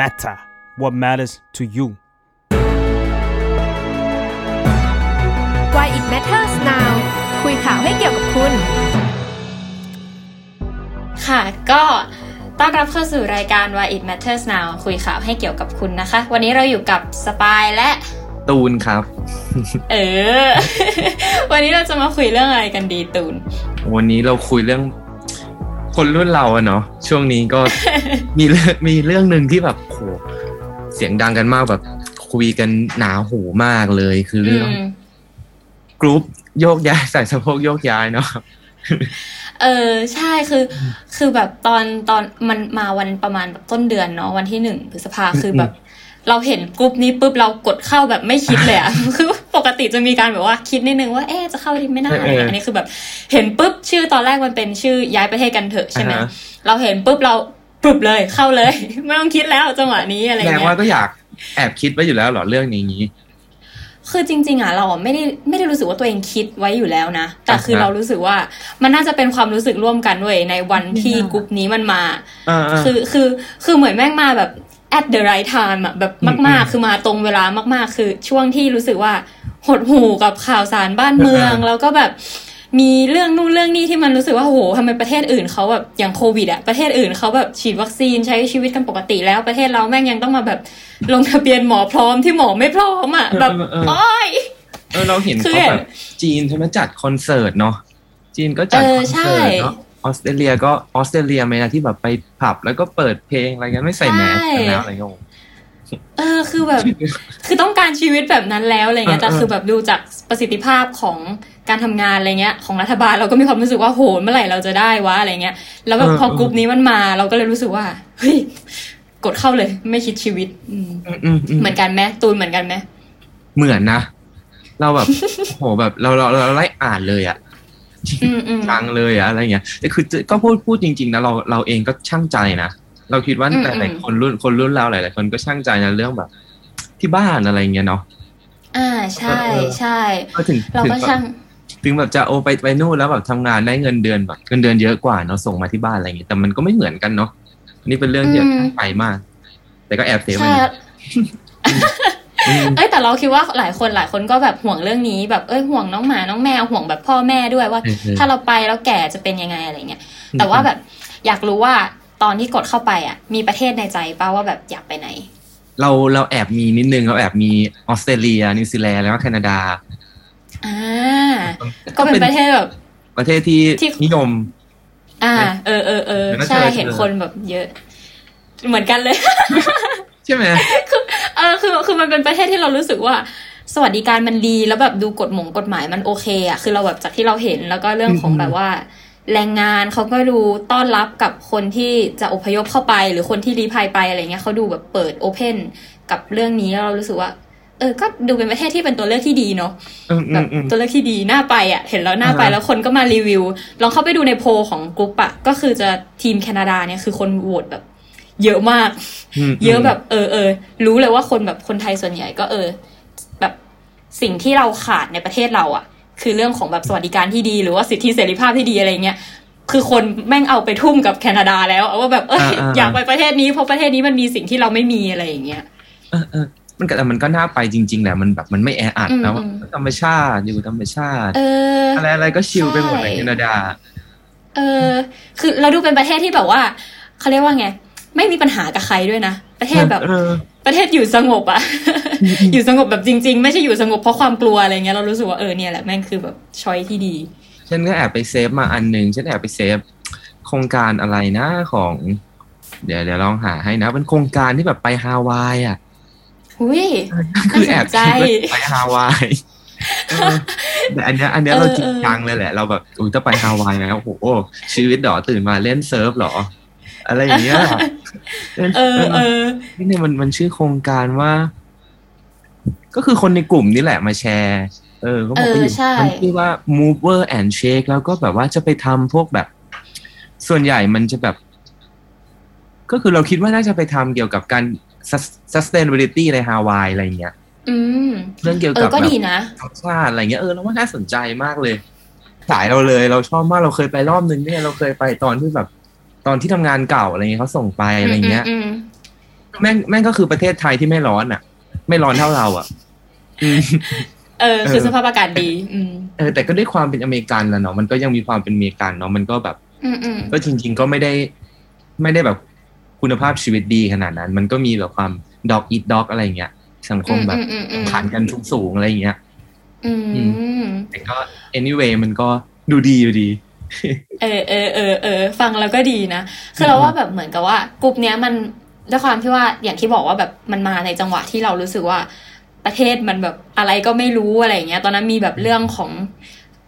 matter what matters to you Why it matters now คุยข่าวให้เกี่ยวกับคุณ ค่ะก็ต้อนรับเข้าสู่รายการ Why It Matters Now คุยข่าวให้เกี่ยวกับคุณนะคะ วันนี้เราอยู่กับสปายและ ตูนครับ เออ วันนี้เราจะมาคุยเรื่องอะไรกันดีตูน วันนี้เราคุยเรื่อง คนรุ่นเราอะเนาะช่วงนี้ก็มีเรื่องมีเรื่องหนึ่งที่แบบโหเสียงดังกันมากแบบคุยกันหนาหูมากเลยคือเรื่องมกรุ๊ปโยกย้ายใส่สะโพกโยกย้ายเนาะเออใช่คือ คือแบบตอนตอนมันมาวันประมาณแบบต้นเดือนเนาะวันที่หนึ่งพฤษภาคือแบบ เราเห็นกรุ๊ปนี้ปุ๊บเรากดเข้าแบบไม่คิดเลยอะคือปกติจะมีการแบบว่าคิดนิดนึงว่าเอ๊ะจะเข้าดีไม่น่าอะไรเงี้ยอันนี้คือแบบ เห็นปุ๊บชื่อตอนแรกมันเป็นชื่อย้ายประเทศกันเถอะใช่ไหมอ่าฮะเราเห็นปุ๊บเราปุ๊บเลยเข้าเลย ไม่ต้องคิดแล้วจังหวะนี้อะไรแสดงเงี้ว่ายก็อยากแอบคิดไว้อยู่แล้วเหรอเรื่องนี้คือจริง ๆอะเราอะไม่ได้ไม่ได้รู้สึกว่าตัวเองคิดไว้อยู่แล้วนะแต่คืออ่าฮะเรารู้สึกว่ามันน่าจะเป็นความรู้สึกร่วมกันเว้ยในวันที่กรุ๊ปนี้มันมาอ่าๆคือคือคือเหมือนแม่งมาแบบ at the right time อะแบบอืมมากอืมๆคือมาตรงเวลามาก ๆ คือช่วงที่รู้สึกว่าหดหูกับข่าวสารบ้านเมืองเออแล้วก็แบบมีเรื่องนู่นเรื่องนี้ที่มันรู้สึกว่าโหทำไมประเทศอื่นเขาแบบอย่างโควิดอะประเทศอื่นเขาแบบฉีดวัคซีนใช้ชีวิตกันปกติแล้วประเทศเราแม่งยังต้องมาแบบลงทะเบียนหมอพร้อมที่หมอไม่พร้อมอะแบบเออเออโอ้ยเออเราเห็นคือเขาเห็นแบบจีนใช่ไหมจัดคอนเสิร์ตเนาะจีนก็จัดเอคออนใช่เสิร์ตเนาะ ออสเตรเลียก็ออสเตรเลียไหมนะที่แบบไปผับแล้วก็เปิดเพลงอะไรเงี้ยไม่ใส่แมสกันแล้วอะไรเงี้ยเออคือแบบ คือต้องการชีวิตแบบนั้นแล้วอะไรเงี้ยเออแต่คือแบบดูจากประสิทธิภาพของการทำงานอะไรเงี้ยของรัฐบาลเราก็มีความรู้สึกว่าโหเมื่อไหร่เราจะได้วะอะไรเงี้ยแล้วแบบพอกรุ๊ปนี้มันมา เราก็เลยรู้สึกว่าเฮ้ยกดเข้าเลย ไม่คิดชีวิตอืมอืมอืมอืมเหมือนกันไหมตูนเหมือนกันไหมเหมือนนะเราแบบโหแบบเราเราเราไล่อ่านเลยอะ อืมอืมฟังเลยอะอะไรเงี้ยแต่คือก็พูดพูดจริงๆนะเราเราเองก็ช่างใจนะเราคิดว่าอืมหลายอืมๆคนรุ่นคนรุ่นเราหลายๆคนก็ช่างใจในเรื่องแบบ ที่บ้านอะไรเงี้ยเนาะอ่าใช่เออใช่ก็ถึงเราถึงก็แบบช่างถึงแบบจะโอไปไปนู่นแล้วแบบทำงานได้เงินเดือนแบบเงินเดือนเยอะกว่าเนาะส่งมาที่บ้านอะไรเงี้ยแต่มันก็ไม่เหมือนกันเนาะอันนี่เป็นเรื่องที่อืมไปมาก แต่ก็แอบเสียไปใช่นะอืม เอ้ยแต่เราคิดว่าหลายคนหลายคนก็แบบห่วงเรื่องนี้ แบบเอ้ยห่วงน้องหมาน้องแมวห่วงแบบพ่อแม่ด้วยว่าเออเออถ้าเราไปแล้วแก่จะเป็นยังไงอะไรเงี้ยแต่ว่าแบบอยากรู้ว่าตอนที่กดเข้าไปอะ มีประเทศในใจป่าว่าแบบอยากไปไหน เราเราแอบมีนิดนึงเราแอบมีออสเตรเลีย นิวซีแลนด์แล้วก็แคนาดาอ่าก็เป็นประเทศแบบประเทศที่ที่นิยม อ่า เออเออเออเดี๋ยวน่าจะใช่เจอเห็นคนแบบเยอะ เหมือนกันเลย ใช่ไหม เออคือคือมันเป็นประเทศที่เรารู้สึกว่า สวัสดิการมันดีแล้วแบบดูกฎหมงกฎหมายมันโอเคอะคือเราแบบจากที่เราเห็นแล้วก็เรื่องของอืมแบบว่า แรงงานเขาก็ดูต้อนรับกับคนที่จะอพยพเข้าไป หรือคนที่ลี้ภัยไปอะไรเงี้ยเขาดูแบบเปิด open กับเรื่องนี้แล้วเรารู้สึกว่าเออ ก็ดูเป็นประเทศที่เป็นตัวเลือกที่ดีเนาะอืมอืมแบบอืมตัวเลือกที่ดีน่าไปอะ เห็นแล้วน่าไปอ่าฮะแล้วคนก็มารีวิว ลองเข้าไปดูในโพลของกรุ๊ปอะก็คือจะทีมแคนาดาเนี่ยคือคนโหวตแบบ เยอะมากเยอะแบบเออเออรู้เลยว่าคนแบบคนไทยส่วนใหญ่ก็เออ แบบสิ่งที่เราขาดในประเทศเราอะ คือเรื่องของแบบสวัสดิการที่ดีหรือว่าสิทธิเสรีภาพที่ดีอะไรเงี้ยคือคนแม่งเอาไปทุ่มกับแคนาดาแล้วว่าแบบเอยอยากไปประเทศนี้เพราะประเทศนี้มันมีสิ่งที่เราไม่มีอะไรอย่างเงี้ยเออเออมันก็แต่มันก็น่าไปจริง ๆ แหละ มันแบบมันไม่แออัดอืมแล้วอืมธรรมชาติอยู่ธรรมชาติเอออะไรอะไรก็ชิลไปหมดในใช่แคนาดา เออ คือเราดูเป็นประเทศที่แบบว่าเขาเรียกว่าไง ไม่มีปัญหากับใครด้วยนะ ประเทศแบบเออประเทศอยู่สงบอะอยู่สงบแบบจริง ๆ ไม่ใช่อยู่สงบเพราะความกลัวอะไรเงี้ยเรารู้สึกว่าเออเนี่ยแหละแม่งคือแบบ choice ที่ดี ฉันก็แอบไป save มาอันหนึ่งฉันแอบไป save โครงการอะไรนะของ เดี๋ยวเดี๋ยวลองหาให้นะเป็นโครงการที่แบบไปฮาวายอะอุ้ยคือแอบน่าสนใจคิดว่าไปฮาวายเออแต่อันเนี้ยอันเนี้ยเออเราจริงเออจังเลยแหละ เราแบบอุ้ยจะไปฮาวายนะโอ้โหชีวิตดีตื่นมาเล่น surf เหรอ อะไรอย่างเงี้ยล่นเออเออนี่เนี่ยมันมันชื่อโครงการว่า ก็คือคนในกลุ่มนี่แหละมาแชร์ เออก็บอกว่าอยู่เออใช่มันชื่อว่า mover and shake แล้วก็แบบว่าจะไปทำพวกแบบ ส่วนใหญ่มันจะแบบ ก็คือเราคิดว่าน่าจะไปทำเกี่ยวกับการ sus- sustainability ในฮาวายอะไรเงี้ยอืมเรื่องเกี่ยวเอกัอบก็แบบดีนะธรรมชาติอะไรเงี้ยเออเราว่าน่าสนใจมากเลย สายเราเลย เราชอบมากเราเคยไปรอบนึงเนี่ยเราเคยไปตอนที่แบบ ตอนที่ทำงานเก่าอะไรเงี้ยเขาส่งไปอะไรเงี้ยอืมแม่งแม่งก็คือประเทศไทยที่ไม่ร้อนอะ ไม่ร้อนเท่าเราอะอืมเออ คือเออสภาพอากาศดีอืมเออแต่ก็ด้วยความเป็นอเมริกันแหละเนาะมันก็ยังมีความเป็นอเมริกันเนาะมันก็แบบอืมอืมก็จริง ๆ ก็ไม่ได้ ไม่ได้แบบคุณภาพชีวิตดีขนาดนั้น มันก็มีแบบความดอกอีดด็อกอะไรเงี้ยสังคมแบบอืมอืมอืมขันกันสูงๆอะไรเงี้ยอืมแต่ก็ anyway มันก็ดูดีอยู่ดี เออเออเออเออฟังแล้วก็ดีนะ คือเราว่าแบบเหมือนกับว่ากลุ่มเนี้ยมันด้วยความที่ว่าอย่างที่บอกว่าแบบมันมาในจังหวะที่เรารู้สึกว่าประเทศมันแบบอะไรก็ไม่รู้อะไรอย่างเงี้ย ตอนนั้นมีแบบเรื่องของ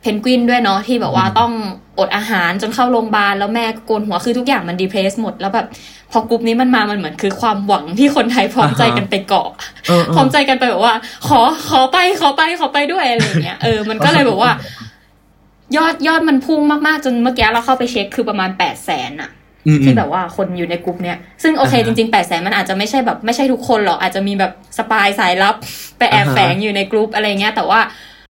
เพนกวินด้วยเนาะที่แบบว่าต้องอดอาหารจนเข้าโรงพยาบาลแล้วแม่ก็โกนหัวคือทุกอย่างมันดีเพรสหมด แล้วแบบพอกลุ่มนี้มันมามันเหมือนคือความหวังที่คนไทยพร้อมใจกันไปเกาะเออเออพร้อมใจกันไปแบบว่า ขอขอไปขอไปขอไปด้วยอะไรอย่างเงี้ยเออมันก็เลยแบบว่า ยอดยอดมันพุ่งมากๆ จนเมื่อกี้เราเข้าไปเช็คคือประมาณแปดแสนอะอืมที่แบบว่าคนอยู่ในกลุ่มเนี้ย ซึ่งโอเคอ่าจฮะริงๆแปดแสนมันอาจจะไม่ใช่แบบไม่ใช่ทุกคนหรอกอาจจะมีแบบสปายสายลับ ไปแอบอ่าฮะแฝงอยู่ในกลุ่มอะไรเงี้ย แต่ว่า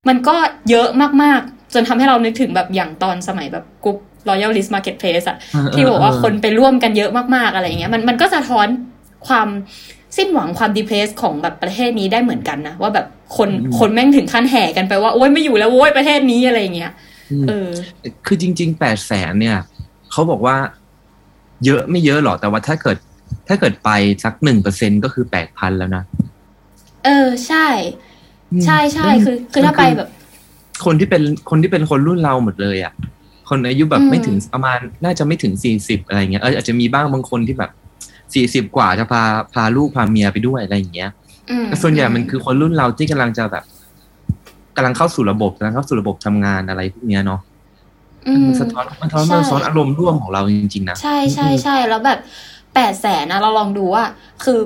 มันก็เยอะมากๆ จนทำให้เรานึกถึงแบบอย่างตอนสมัยแบบกลุ่ม Royal List Marketplace อะเออที่บอกว่าเออคนไปร่วมกันเยอะมากๆอะไรเงี้ยมันมันก็สะท้อนความสิ้นหวังความดีเพรสของแบบประเทศนี้ได้เหมือนกันนะว่าแบบคนคนแม่งถึงขั้นแห่กันไปว่าโอ๊ยไม่อยู่แล้วโว้ยประเทศนี้อะไรเงี้ยอืม เออ คือจริงๆแปดแสนเนี่ยเขาบอกว่า เยอะไม่เยอะหรอกแต่ว่าถ้าเกิด ถ้าเกิดไปสักหนึ่งเปอร์เซ็นก็คือแปดพันแล้วนะ เออใช่ ใช่ใช่คือ คือถ้าไปแบบ คนที่เป็นคนที่เป็นคนรุ่นเราหมดเลยอะ คนอายุแบบอืมไม่ถึงประมาณ น่าจะไม่ถึงสี่สิบอะไรเงี้ยเอออาจจะมีบ้างบางคนที่แบบสี่สิบกว่าจะพาพาลูกพาเมียไปด้วยอะไรอย่างเงี้ยอืมแต่ส่วนใหญ่มันคือคนรุ่นเราที่กำลังจะแบบ กำลังเข้าสู่ระบบกำลังเข้าสู่ระบบทำงานอะไรพวกเนี้ยเนาะอืมมันสะท้อนมันสะท้อนใช่มันสะท้อนอารมณ์ร่วมของเราจริงๆนะ ใช่ใช่ใช่แล้วแบบแปดแสนนะเราลองดูว่า คือ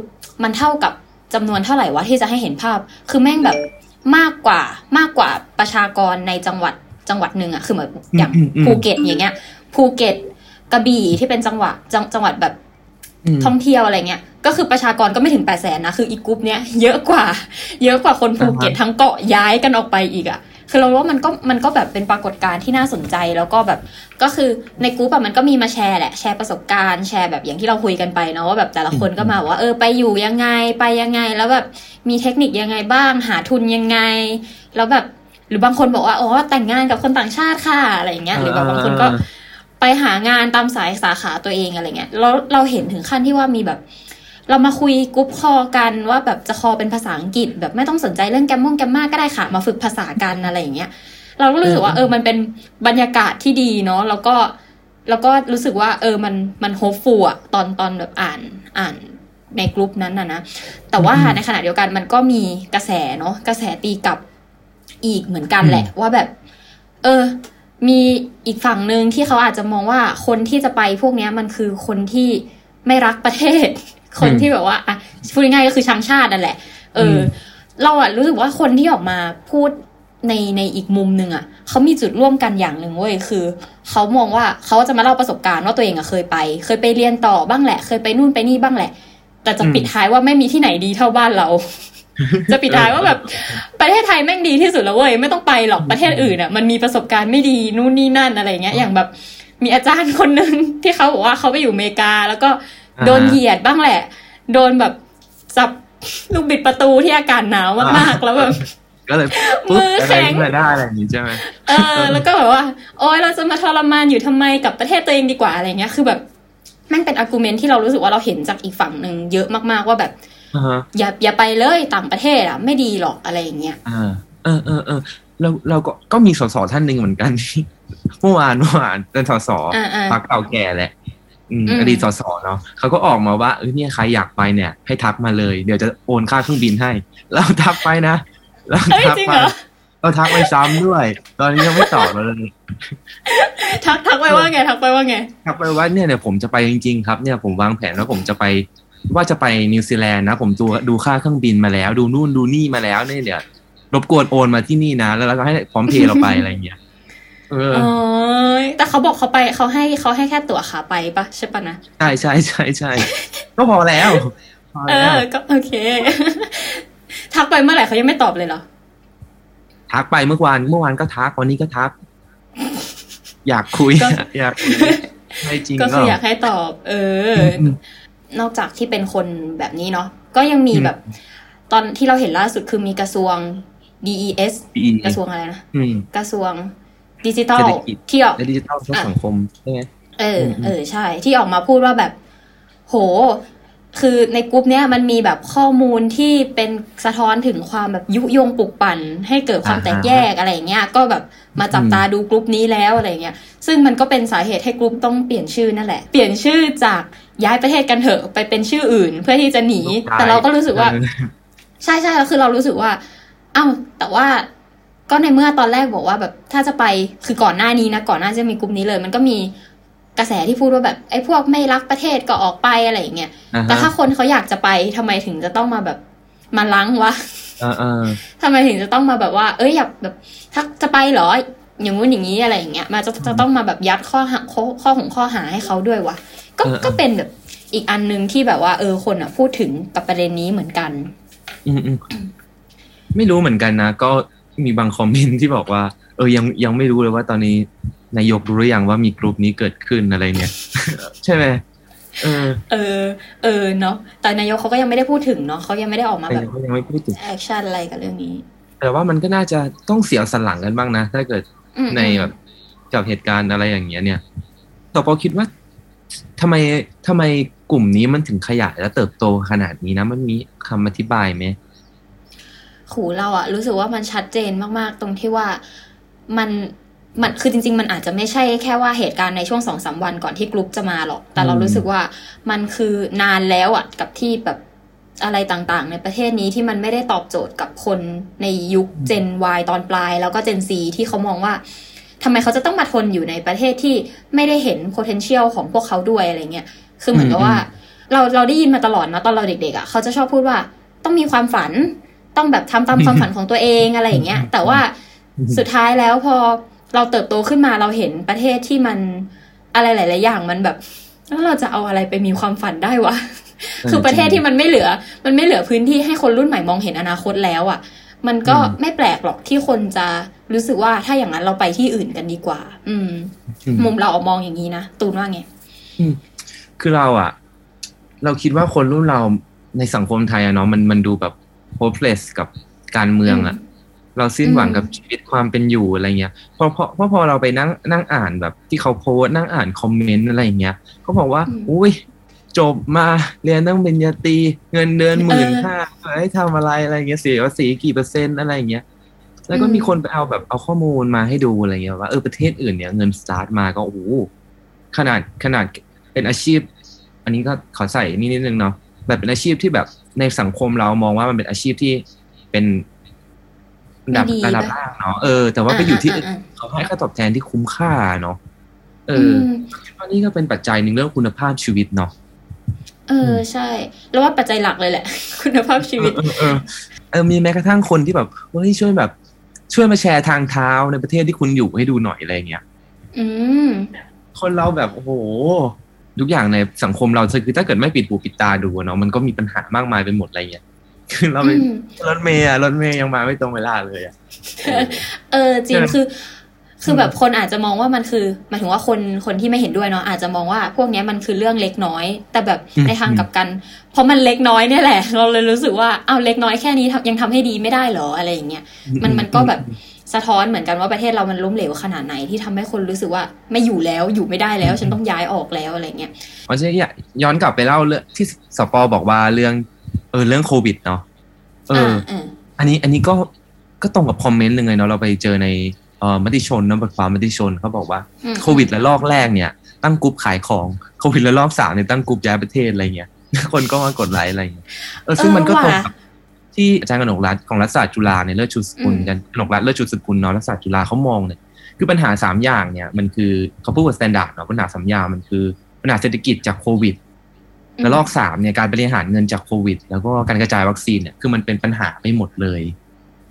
มันเท่ากับจำนวนเท่าไหร่วะที่จะให้เห็นภาพ คือแม่งแบบมากกว่ามากกว่าประชากรในจังหวัดจังหวัดหนึ่งอะคือเหมือนอย่างอืมอืมภูเก็ตอย่างเงี้ยภูเก็ตกระบี่ที่เป็นจังหวัดจังจังหวัดแบบอืม ท่องเที่ยวอะไรเงี้ย ก็คือประชากรก็ไม่ถึงแปดแสนนะ คืออีกกรุ๊ปเนี้ยเยอะกว่า เยอะกว่าคนภูเก็ตอ่าฮะทั้งเกาะย้ายกันออกไปอีกอะคือเราว่ามันก็มันก็แบบเป็นปรากฏการณ์ที่น่าสนใจแล้วก็แบบก็คือในกรุ๊ปอะมันก็มีมาแชร์แหละแชร์ประสบการณ์แชร์แบบอย่างที่เราคุยกันไปเนาะว่าแบบแต่ละคนก็มาว่าเออไปอยู่ยังไงไปยังไง แล้วแบบมีเทคนิคยังไงบ้างหาทุนยังไง แล้วแบบหรือบางคนบอกว่าอ๋อแต่งงานกับคนต่างชาติค่ะอะไรอย่างเงี้ยหรือแบบบางคนก็ ไปหางานตามสายสาขาตัวเองอะไรเงี้ยแล้วเราเห็นถึงขั้นที่ว่ามีแบบ เรามาคุยกรุ๊ปคอกันว่าแบบจะคอเป็นภาษาอังกฤษ แบบไม่ต้องสนใจเรื่องแกมมงแกมมาก็ได้ค่ะ มาฝึกภาษากันอะไรอย่างเงี้ยเราก็รู้สึกว่าเอเอออมันเป็นบรรยากาศที่ดีเนาะแล้วก็แล้วก็รู้สึกว่า เออมันมันโฮปฟูอะตอนตอนแบบอ่านอ่านในกลุ่มนั้นนะนะ แต่ว่าในขณะเดียวกันมันก็มีกระแสเนาะกระแสตีกลับอีกเหมือนกันแหละ ว่าแบบ เออ มีอีกฝั่งหนึ่งที่เขาอาจจะมองว่าคนที่จะไปพวกเนี้ยมันคือคนที่ไม่รักประเทศ คนที่แบบว่าอะพูดง่ายๆก็คือชังชาตินั่นแหละ เอออมเราอะรู้สึกว่าคนที่ออกมาพูดในในอีกมุมหนึ่งอะเขามีจุดร่วมกันอย่างหนึ่งเว้ยคือเขามองว่าเขาจะมาเล่าประสบการณ์ว่าตัวเองอะเคยไป เคยไปเรียนต่อบ้างแหละ เคยไปนู่นไปนี่บ้างแหละ แต่จะอืมปิดท้ายว่าไม่มีที่ไหนดีเท่าบ้านเรา จะปิดท้ายว่าแบบประเทศไทยแม่งดีที่สุดแล้วเว้ยไม่ต้องไปหรอกประเทศอื่นอะมันมีประสบการณ์ไม่ดีนู่นนี่นั่นอะไรเงี้ย อย่างแบบมีอาจารย์คนหนึ่งที่เขาบอกว่าเขาไปอยู่อเมริกา แล้วก็โดนอ่าฮะเหยียดบ้างแหละ โดนแบบจับลูกบิดประตูที่อากาศหนาวมากๆแล้วแบบก็เลยปุ๊บมืออะไรแข็งขึ้นมาได้อะไรอย่างนี้ใช่ไหมเออ แล้วก็แบบว่า โอ๊ยเราจะมาทรมานอยู่ทำไมกับประเทศตัวเองดีกว่าอะไรเงี้ย คือแบบแม่งเป็น argument ที่เรารู้สึกว่าเราเห็นจากอีกฝั่งหนึ่งเยอะมากๆว่าแบบ อ่าฮะอย่าอย่าไปเลยต่างประเทศอะ ไม่ดีหรอกอะไรอย่างเงี้ยอ่าเออเออเออเราเราก็ก็มีสสท่านหนึ่งเหมือนกันที่เมื่อวานเมื่อวานเป็นสสอ่าอ่าพรรคเก่าแก่แหละอืมอืมอดีตสสเนาะเขาก็ออกมาว่าเออเนี่ยใครอยากไปเนี่ย ให้ทักมาเลย เดี๋ยวจะโอนค่าเครื่องบินให้แล้วทักไปนะแล้วเฮ้ยทักจริงไปเหรอเราทักไปซ้ำด้วย ตอนนี้ยังไม่ตอบมาเลยทักทักไปว่าไงทักไปว่าไงทักไปว่าเนี่ยเดี๋ยวผมจะไปจริง ๆ ครับเนี่ยผมวางแผนว่าผมจะไป ว่าจะไปนิวซีแลนด์นะ ผมดูดูค่าเครื่องบินมาแล้ว ดูนู่นดูนี่มาแล้วเนี่ยเดี๋ยวรบกวนโอนมาที่นี่นะ แล้วเราก็ให้พร้อมเพย์เราไปอะไรอย่างเงี้ยเออเอยแต่เขาบอกเขาไปเขาให้เขาให้แค่ตั๋วขาไปปะใช่ปะนะใช่ใช่ใช่ใช่ก็พอแล้วพอเอแล้วอก็โอเค ทักไปเมื่อไหร่เขายังไม่ตอบเลยเหรอทักไปเมื่อวานเมื่อวานก็ทักวันนี้ก็ทัก อยากคุยก็อยากคุยไม่จริงก็คือหรอยากให้ตอบ เอออม นอกจากที่เป็นคนแบบนี้เนาะก็ยังมีอืมแบบ ตอนที่เราเห็นล่าสุดคือมีกระทรวง DES ปีกระทรวงอะไรนะอืมกระทรวงดิจิทัลเศรษฐกิจที่ออกและดิจิทัลเพื่อสังคมใช่ไหมเอออมเออใช่ ที่ออกมาพูดว่าแบบ โห คือในกลุ่มเนี้ยมันมีแบบข้อมูลที่เป็นสะท้อนถึงความแบบยุยงปลุกปั่น ให้เกิดความแตกแยกอะไรอย่างเงี้ย ก็แบบมาจับตาดูกลุ่มนี้แล้วอะไรเงี้ย ซึ่งมันก็เป็นสาเหตุให้กลุ่มต้องเปลี่ยนชื่อนั่นแหละ เปลี่ยนชื่อจาก ย้ายประเทศกันเถอะไปเป็นชื่ออื่น เพื่อที่จะหนี แต่เราก็รู้สึกว่าเออใช่ใช่แล้วคือเรารู้สึกว่า เอ้าแต่ว่าก็ในเมื่อตอนแรกบอกว่าแบบถ้าจะไปคือก่อนหน้านี้นะก่อนหน้าจะมีกลุ่มนี้เลย มันก็มีกระแสที่พูดว่าแบบไอ้พวกไม่รักประเทศก็ออกไปอะไรอย่างเงี้ยอ่าแต่ฮะถ้าคนเขาอยากจะไปทำไมถึงจะต้องมาแบบมาล้างวะอ่าอ่าทำไมถึงจะต้องมาแบบว่า เอ้ยอยากแบบ ถ้าจะไปเหรอ อย่างงู้นอย่างนี้อะไรอย่างเงี้ยมาจะจะต้องมาแบบยัดข้อหาข้อข้อของข้อหาให้เขาด้วยวะก็ก็เป็นแบบอีกอันหนึ่งที่แบบว่า เออคนอะพูดถึงกับประเด็นนี้เหมือนกันอืมอืมไม่รู้เหมือนกันนะ ก็มีบาง comment ที่บอกว่า เออยังยังไม่รู้เลยว่าตอนนี้นายกรู้หรือยังว่ามีกลุ่มนี้เกิดขึ้นอะไรเนี่ยใช่ไหมเออ เออ เออเนาะแต่นายกเขาก็ยังไม่ได้พูดถึงเนาะเขายังไม่ได้ออกมาแต่แบบยังยังไม่พูดถึง action อะไรกับเรื่องนี้ แต่ว่ามันก็น่าจะต้องเสียวสันหลังกันบ้างนะ ถ้าเกิดอืม ในแบบกับเหตุการณ์อะไรอย่างเงี้ยเนี่ยต่อปอคิดว่าทำไมทำไมกลุ่มนี้มันถึงขยายและเติบโตขนาดนี้นะ มันมีคำอธิบายไหมขู่เราอะรู้สึกว่ามันชัดเจนมากๆ ตรงที่ว่ามันมันคือจริง ๆ มันอาจจะไม่ใช่แค่ว่าเหตุการณ์ในช่วงสองสามวันก่อนที่กรุ๊ปจะมาหรอก แต่เราอืมรู้สึกว่ามันคือนานแล้วอะกับที่แบบ อะไรต่างๆ ในประเทศนี้ที่มันไม่ได้ตอบโจทย์กับคนในยุค Gen Y ตอนปลาย แล้วก็ Gen Z ที่เขามองว่าทำไมเขาจะต้องมาทนอยู่ในประเทศที่ไม่ได้เห็น potential ของพวกเขาด้วยอะไรเงี้ย คือเหมือนกับว่า เราเราได้ยินมาตลอดนะตอนเราเด็กๆอะ่ะเขาจะชอบพูดว่าต้องมีความฝัน ต้องแบบทำตามความฝันของตัวเองอะไรอย่างเงี้ย แต่ว่าสุดท้ายแล้วพอเราเติบโตขึ้นมาเราเห็นประเทศที่มันอะไรหลาย ๆ อย่างมันแบบแล้วเราจะเอาอะไรไปมีความฝันได้วะ คือประเทศที่มันไม่เหลือ มันไม่เหลือพื้นที่ให้คนรุ่นใหม่มองเห็นอนาคตแล้วอะ่ะ มันก็อืมไม่แปลกหรอกที่คนจะรู้สึกว่าถ้าอย่างนั้นเราไปที่อื่นกันดีกว่า อืมอืมมุมเราเอามองอย่างนี้นะตูนว่าไงคือเราอะเราคิดว่าคนรุ่นเราในสังคมไทยอะเนาะมันมันดูแบบ hopeless กับการเมืองอะเราสิ้นหวังกับชีวิตความเป็นอยู่อะไรเงี้ยพอพอพอพอเราไปนั่งนั่งอ่านแบบที่เขาโพสต์นั่งอ่านคอมเมนต์อะไรเงี้ยเขาบอกว่าอืมอุ้ย จบมาเรียนต้องเป็นญาตรีเงินเดือนหมื่นเออห้าให้ทำอะไรอะไรเงี้ยเสียภาษีกี่เปอร์เซ็นต์อะไรเงี้ยแล้วก็อืมมีคนไปเอาแบบเอาข้อมูลมาให้ดูอะไรเงี้ยว่าเออประเทศอื่นเนี่ยเงินสตาร์ทมาก็โอ้โหขนาดขนาดเป็นอาชีพ อันนี้ก็ขอใส่นี่นิดนึงเนาะแบบเป็นอาชีพที่แบบในสังคมเรามองว่ามันเป็นอาชีพที่เป็นระดับไม่ดีระดับปะล่างเนาะเออแต่ว่าไปอยู่ที่อื่นอ่าเขาให้ค่าตอบแทนที่คุ้มค่าเนาะเออือมคิดว่านี่ก็เป็นปัจจัยหนึ่งเรื่องคุณภาพชีวิตเนาะ เออใช่ แล้วว่าปัจจัยหลักเลยแหละ คุณภาพชีวิต เออเออเออมีแม้กระทั่งคนที่แบบเฮ้ยช่วยแบบ ช่วยมาแชร์ทางเท้าในประเทศที่คุณอยู่ให้ดูหน่อยอะไรเงี้ยอืมคนเราแบบโอ้โหทุกอย่างในสังคมเราคือถ้าเกิดไม่ปิดหูปิดตาดูอะเนาะมันก็มีปัญหามากมายไปหมดอะไรเงี้ยคือเราไปอืมรถเมย์อะรถเมย์ยังมาไม่ตรงเวลาเลยอะเออจริงใช่ไหมคือ คือมแบบคนอาจจะมองว่ามันคือหมายถึงว่าคนคนที่ไม่เห็นด้วยเนาะอาจจะมองว่าพวกเนี้ยมันคือเรื่องเล็กน้อย แต่แบบอืมในทางกลับกัน เพราะมันเล็กน้อยเนี่ยแหละ เราเลยรู้สึกว่าเอาเล็กน้อยแค่นี้ทำยังทำให้ดีไม่ได้เหรออะไรอย่างเงี้ยมันมันก็แบบสะท้อนเหมือนกันว่าประเทศเรามันล้มเหลวขนาดไหนที่ทำให้คนรู้สึกว่าไม่อยู่แล้วอยู่ไม่ได้แล้วฉันต้องย้ายออกแล้วอะไรเงี้ยเพราะฉะนั้นย้อนกลับไปเล่าเรื่องที่สปอบอกว่าเรื่องเออเรื่องโควิดเนาะเออออ่าอันนี้อันนี้ก็ก็ตรงกับคอมเมนต์หนึ่งเลยเนาะเราไปเจอในเอ่อ มติชนนะบทความมติชนเขาบอกว่าอืมโควิดระลอกแรกเนี่ย ตั้งกลุ่มขายของโควิดระลอกสามเนี่ยตั้งกลุ่มย้ายประเทศอะไรเงี้ยคนก็มากดไลค์อะไรเงี้ยเออซึ่งมันก็ตรงกับที่อาจารย์กนกรัตน์ของรัฐศาสตร์จุฬาเนี่ยเลิศชูสกุลกันกนกรัตน์เลิศชูสกุลเนาะรัฐศาสตร์จุฬาเขามองเนี่ยคือปัญหาสามอย่างเนี่ยมันคือเขาพูดว่า Standard เนาะปัญหาสามอย่างมันคือปัญหาเศรษฐกิจจากโควิดระลอกสามเนี่ยการบริหารเงินจากโควิด แล้วก็การกระจายวัคซีนเนี่ยคือมันเป็นปัญหาไปหมดเลย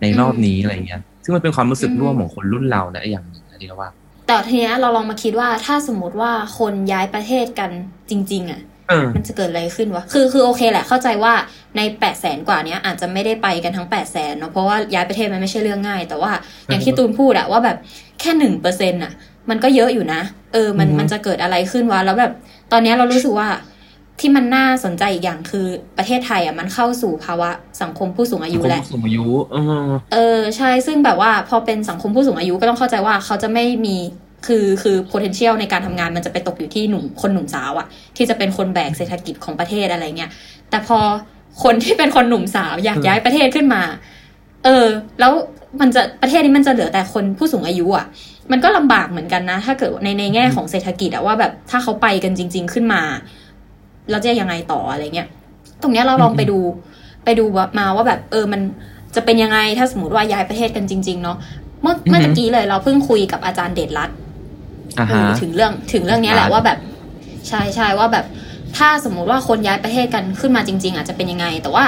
ในรอบนี้อะไรเงี้ย ซึ่งมันเป็นความรู้สึกร่วมของคนรุ่นเรานะอย่างหนึ่งนะที่เราว่า แต่ทีเนี้ยเราลองมาคิดว่าถ้าสมมติว่าคนย้ายประเทศกันจริง ๆ อะเออมันจะเกิดอะไรขึ้นวะ คือคือโอเคแหละ เข้าใจว่าในแปดแสนกว่าเนี้ยอาจจะไม่ได้ไปกันทั้งแปดแสนเนาะ เพราะว่าย้ายประเทศมันไม่ใช่เรื่องง่าย แต่ว่าอย่างที่ตูนพูดอะว่าแบบแค่หนึ่งเปอร์เซ็นต์อะมันก็เยอะอยู่นะ เออ มันอือฮึมันจะเกิดอะไรขึ้นวะ แล้วแบบ ตอนเนี้ยเรารู้สึกว่า ที่มันน่าสนใจอีกอย่างคือประเทศไทยอะมันเข้าสู่ภาวะสังคมผู้สูงอายุคนแล้วผู้สูงอายุเออเออใช่ซึ่งแบบว่าพอเป็นสังคมผู้สูงอายุก็ต้องเข้าใจว่าเขาจะไม่มีคือคือ potential ในการทำงานมันจะไปตกอยู่ที่หนุ่มคนหนุ่มสาวอะที่จะเป็นคนแบกเศรษฐกิจของประเทศอะไรเงี้ยแต่พอคนที่เป็นคนหนุ่มสาวอยากย้ายประเทศขึ้นมา เออ แล้วมันจะประเทศนี้มันจะเหลือแต่คนผู้สูงอายุอะมันก็ลำบากเหมือนกันนะ ถ้าเกิดในในแง่ของเศรษฐกิจอะว่าแบบถ้าเขาไปกันจริง ๆ ขึ้นมา เราจะยังไงต่ออะไรเงี้ยตรงเนี้ยเราลองไปดูไปดูมาว่าแบบเออมันจะเป็นยังไงถ้าสมมติว่าย้ายประเทศกันจริง ๆ เนาะเมื่อเมื่อตะกี้เลยเราเพิ่งคุยกับอาจารย์เดชรัตน์อ่าเอฮะอถึงเรื่องถึงเรื่องเนี้ยแหละรัฐว่าแบบใช่ใช่ว่าแบบถ้าสมมุติว่าคนย้ายประเทศกันขึ้นมาจริง ๆ อาจจะเป็นยังไง แต่ว่า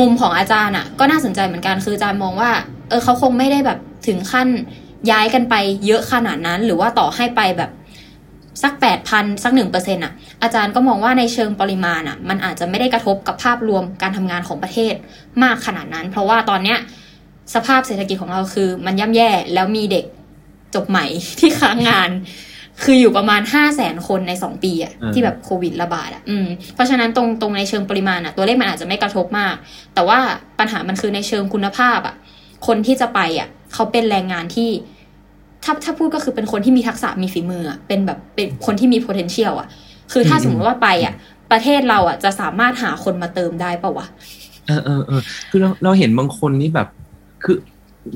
มุมของอาจารย์อะ ก็น่าสนใจเหมือนกันคืออาจารย์มองว่า เออเขาคงไม่ได้แบบถึงขั้นย้ายกันไปเยอะขนาดนั้น หรือว่าต่อให้ไปแบบ สักแปดพันสักหนึ่งเปอร์เซ็นต์อะอาจารย์ก็มองว่าในเชิงปริมาณอะมันอาจจะไม่ได้กระทบกับภาพรวมการทำงานของประเทศมากขนาดนั้น เพราะว่าตอนเนี้ยสภาพเศรษฐกิจของเราคือ มันย่ำแย่แล้วมีเด็กจบใหม่ที่ค้างงาน คืออยู่ประมาณห้าแสนคนในสองปีอะอืมที่แบบโควิดระบาดอะอืมเพราะฉะนั้นตรงตรงในเชิงปริมาณอะตัวเลขมันอาจจะไม่กระทบมาก แต่ว่าปัญหามันคือในเชิงคุณภาพอะคนที่จะไปอะเขาเป็นแรงงานที่ ถ้าถ้าพูดก็คือเป็นคนที่มีทักษะมีฝีมืออะเป็นแบบเป็นคนที่มี potential อะคือถ้าอืมสมมติว่าไปอะประเทศเราอะจะสามารถหาคนมาเติมได้ปะวะเออเออเออคือเราเราเห็นบางคนนี่แบบ คือ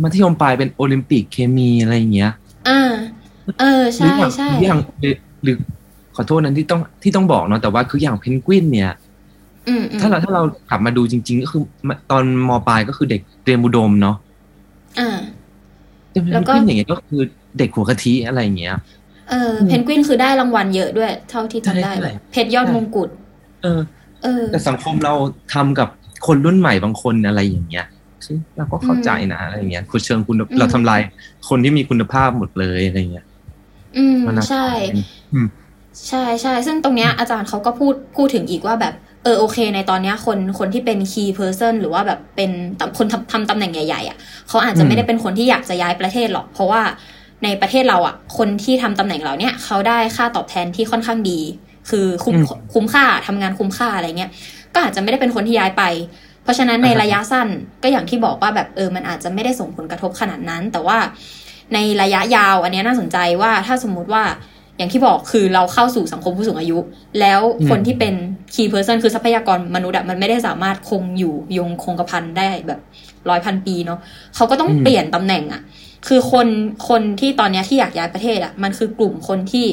มัธยมปลายเป็นโอลิมปิกเคมีอะไรอย่างเงี้ยอ่าเออหรือใช่อย่างใช่หรืออย่างหรือหรือขอโทษนั้นที่ต้องที่ต้องบอกเนาะแต่ว่าคืออย่างเพนกวินเนี่ยอืมอืมถ้าเราถ้าเรากลับมาดูจริง ๆ ก็คือตอนมปลายก็คือเด็กเตรียมอุดมเนาะอ่า แต่เพแล้นวก็กวินอย่างเงี้ยก็คือเด็กหัวกะทิอะไรอย่างเงี้ย เออ เพนกวินคือได้รางวัลเยอะด้วย เท่าที่จำได้ใช่ใช่เพชรยอดมงกุฎ เออ เออ แต่สังคมเราทำกับคนรุ่นใหม่บางคนอะไรอย่างเงี้ยซึ่งเราก็เข้าใจนะอะไรอย่างเงี้ยคุณเชิงคุณอืมเราทำลายคนที่มีคุณภาพหมดเลยอะไรเงี้ย อืมมันน่าใช่อืมใช่ใช่ ซึ่งตรงเนี้ยอาจารย์เขาก็พูดพูดถึงอีกว่าแบบ เออโอเค ในตอนเนี้ยคนคนที่เป็น key person หรือว่าแบบเป็นตำคนทำทำตำแหน่งใหญ่ๆอะเขาอาจจะไม่ได้เป็นคนที่อยากจะย้ายประเทศหรอก เพราะว่าในประเทศเราอะ คนที่ทำตำแหน่งเหล่าเนี้ยเขาได้ค่าตอบแทนที่ค่อนข้างดี คือคุ้มอืมคุ้มค่าทำงานคุ้มค่าอะไรเงี้ยก็อาจจะไม่ได้เป็นคนที่ย้ายไป เพราะฉะนั้นในอ่าฮะระยะสั้นก็อย่างที่บอกว่าแบบเออมันอาจจะไม่ได้ส่งผลกระทบขนาดนั้น แต่ว่าในระยะยาวอันเนี้ยน่าสนใจว่าถ้าสมมุติว่า อย่างที่บอกคือเราเข้าสู่สังคมผู้สูงอายุ แล้วคนที่เป็น key person คือทรัพยากรมนุษย์อะมันไม่ได้สามารถคงอยู่ยงคงกระพันได้แบบร้อยพันปีเนาะเขาก็ต้องอืมเปลี่ยนตำแหน่งอะคือคนคนที่ตอนเนี้ยที่อยากย้ายประเทศอะมันคือกลุ่มคนที่